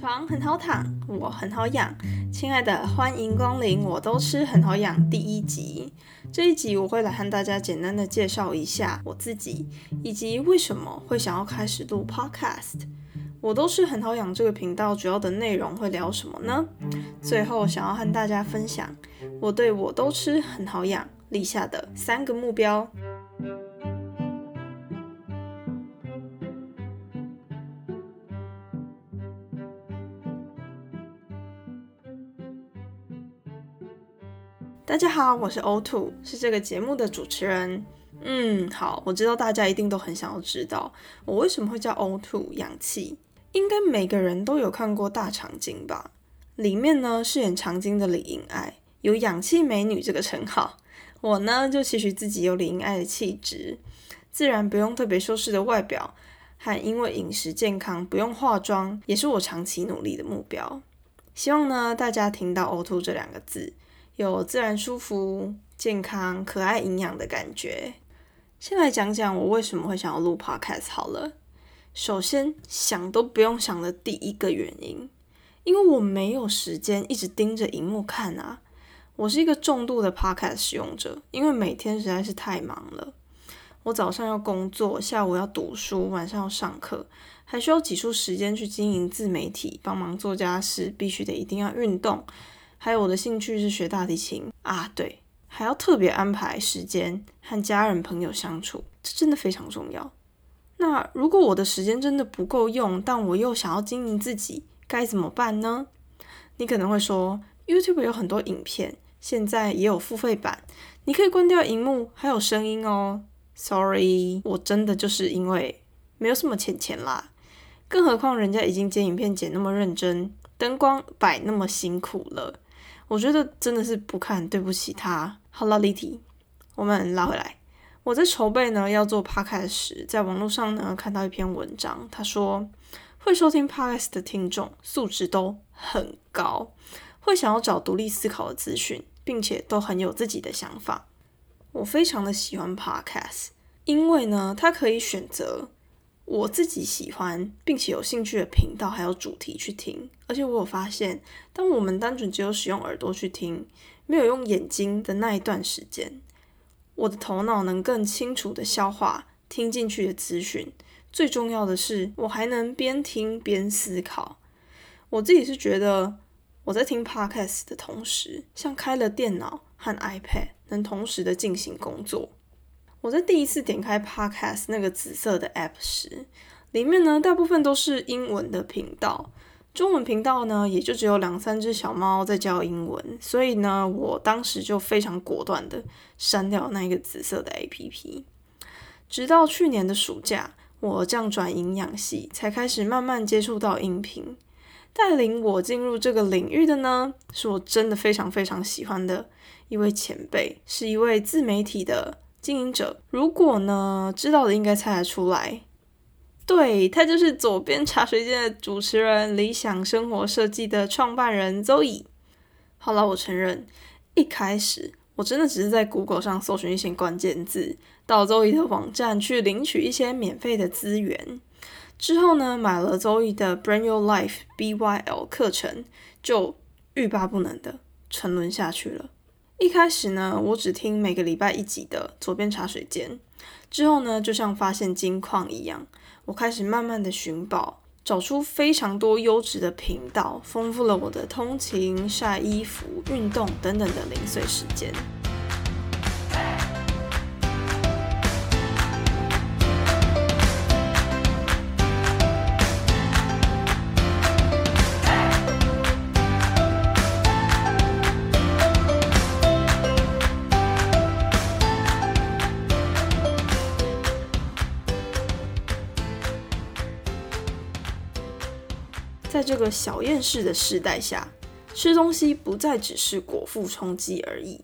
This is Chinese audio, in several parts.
床很好躺，我很好养。亲爱的，欢迎光临，我都吃很好养第一集。这一集我会来和大家简单的介绍一下我自己，以及为什么会想要开始录 Podcast。我都是很好养这个频道主要的内容会聊什么呢？最后想要和大家分享我对我都吃很好养立下的三个目标。大家好，我是 O Two，是这个节目的主持人。嗯，好，我知道大家一定都很想要知道我为什么会叫 O Two 氧气。应该每个人都有看过《大长今》吧？里面呢饰演长今的李英爱有“氧气美女”这个称号。我呢就期许自己有李英爱的气质，自然不用特别修饰的外表，还因为饮食健康不用化妆，也是我长期努力的目标。希望呢大家听到 O2 这两个字。有自然、舒服、健康、可爱、营养的感觉。先来讲讲我为什么会想要录 Podcast 好了。首先，想都不用想的第一个原因，因为我没有时间一直盯着荧幕看啊。我是一个重度的 Podcast 使用者，因为每天实在是太忙了。我早上要工作，下午要读书，晚上要上课，还需要挤出时间去经营自媒体，帮忙做家事，必须得一定要运动。还有我的兴趣是学大提琴啊，对，还要特别安排时间和家人朋友相处，这真的非常重要。那如果我的时间真的不够用，但我又想要经营自己，该怎么办呢？你可能会说，YouTube 有很多影片，现在也有付费版，你可以关掉荧幕，还有声音哦。Sorry，我真的就是因为没有什么钱钱啦，更何况人家已经剪影片剪那么认真，灯光摆那么辛苦了。我觉得真的是不看对不起他。好了，离题，我们拉回来。我在筹备呢要做 podcast 时，在网络上呢看到一篇文章，他说会收听 podcast 的听众素质都很高，会想要找独立思考的资讯，并且都很有自己的想法。我非常的喜欢 podcast，因为呢，它可以选择。我自己喜欢并且有兴趣的频道还有主题去听，而且我有发现，当我们单纯只有使用耳朵去听，没有用眼睛的那一段时间，我的头脑能更清楚的消化听进去的资讯。最重要的是，我还能边听边思考。我自己是觉得，我在听 podcast 的同时，像开了电脑和 iPad，能同时的进行工作。我在第一次点开 Podcast 那个紫色的 App 时，里面呢大部分都是英文的频道，中文频道呢也就只有两三只小猫在教英文，所以呢我当时就非常果断的删掉那个紫色的 APP。直到去年的暑假，我降转营养系，才开始慢慢接触到音频。带领我进入这个领域的呢，是我真的非常非常喜欢的一位前辈，是一位自媒体的。经营者，如果呢知道的应该猜得出来，对他就是左边茶水间的主持人，理想生活设计的创办人周乙。好了，我承认，一开始我真的只是在 Google 上搜寻一些关键字，到周乙的网站去领取一些免费的资源，之后呢买了周乙的 Bring Your Life BYL 课程，就欲罢不能的沉沦下去了。一开始呢，我只听每个礼拜一集的左边茶水间，之后呢，就像发现金矿一样，我开始慢慢的寻宝，找出非常多优质的频道，丰富了我的通勤、晒衣服、运动等等的零碎时间。在这个小厌世的时代下，吃东西不再只是果腹充饥而已，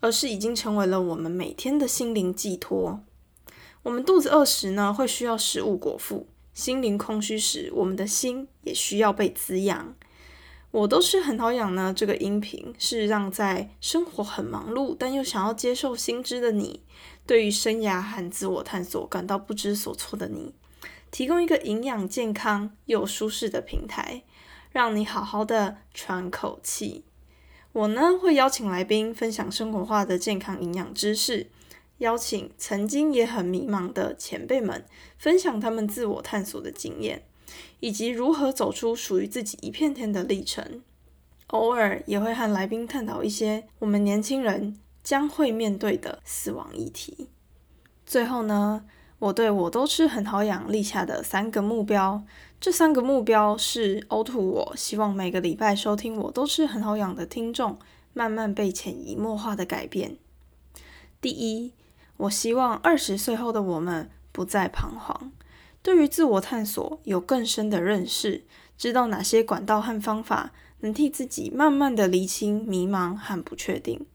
而是已经成为了我们每天的心灵寄托。我们肚子饿时呢，会需要食物果腹；心灵空虚时，我们的心也需要被滋养。我都是很好养呢。这个音频是让在生活很忙碌，但又想要接受新知的你，对于生涯和自我探索感到不知所措的你。提供一个营养、健康又舒适的平台，让你好好的喘口气。我呢会邀请来宾分享生活化的健康营养知识，邀请曾经也很迷茫的前辈们分享他们自我探索的经验，以及如何走出属于自己一片天的历程。偶尔也会和来宾探讨一些我们年轻人将会面对的死亡议题。最后呢，我对我都吃很好养立下的三个目标，这三个目标是呕吐我希望每个礼拜收听我都吃很好养的听众慢慢被潜移默化的改变。第一，我希望二十岁后的我们不再彷徨，对于自我探索有更深的认识，知道哪些管道和方法。能替自己慢慢的厘清迷茫和不确定，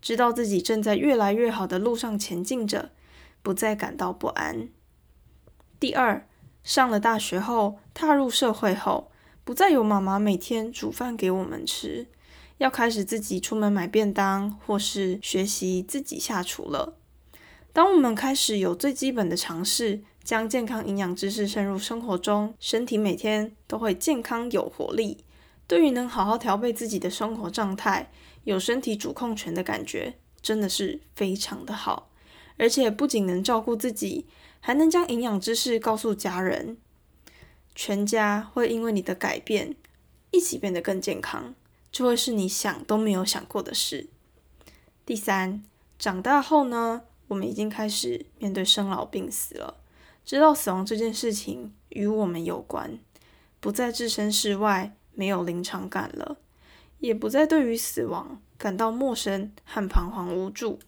知道自己正在越来越好的路上前进着，不再感到不安。第二，上了大学后，踏入社会后，不再有妈妈每天煮饭给我们吃，要开始自己出门买便当，或是学习自己下厨了。当我们开始有最基本的尝试，将健康营养知识渗入生活中，身体每天都会健康有活力。对于能好好调配自己的生活状态，有身体主控权的感觉，真的是非常的好。而且不仅能照顾自己，还能将营养知识告诉家人，全家会因为你的改变一起变得更健康，这会是你想都没有想过的事。第三，长大后呢，我们已经开始面对生老病死了，知道死亡这件事情与我们有关，不再置身事外。没有临场感了，也不再对于死亡感到陌生和彷徨无助，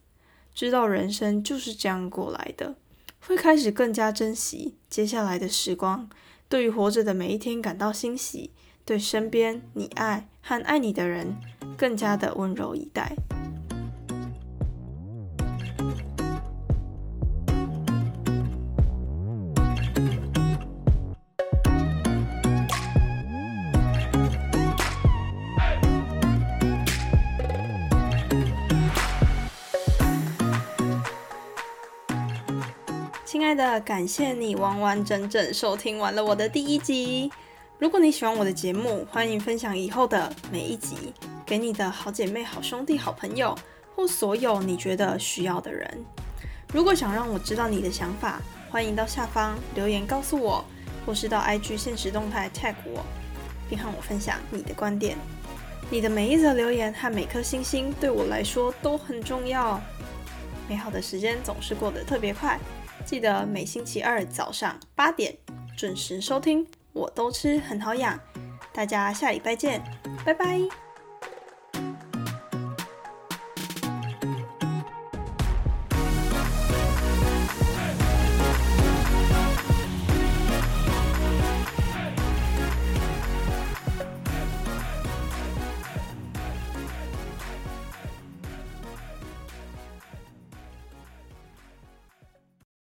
知道人生就是这样过来的，会开始更加珍惜接下来的时光，对于活着的每一天感到欣喜，对身边你爱和爱你的人更加的温柔以待。亲爱的，感谢你完完整整收听完了我的第一集。如果你喜欢我的节目，欢迎分享以后的每一集给你的好姐妹、好兄弟、好朋友，或所有你觉得需要的人。如果想让我知道你的想法，欢迎到下方留言告诉我，或是到 IG 现实动态 tag 我，并和我分享你的观点。你的每一则留言和每颗星星对我来说都很重要。美好的时间总是过得特别快。记得每星期二早上八点准时收听，我都吃很好养。大家下礼拜见，拜拜。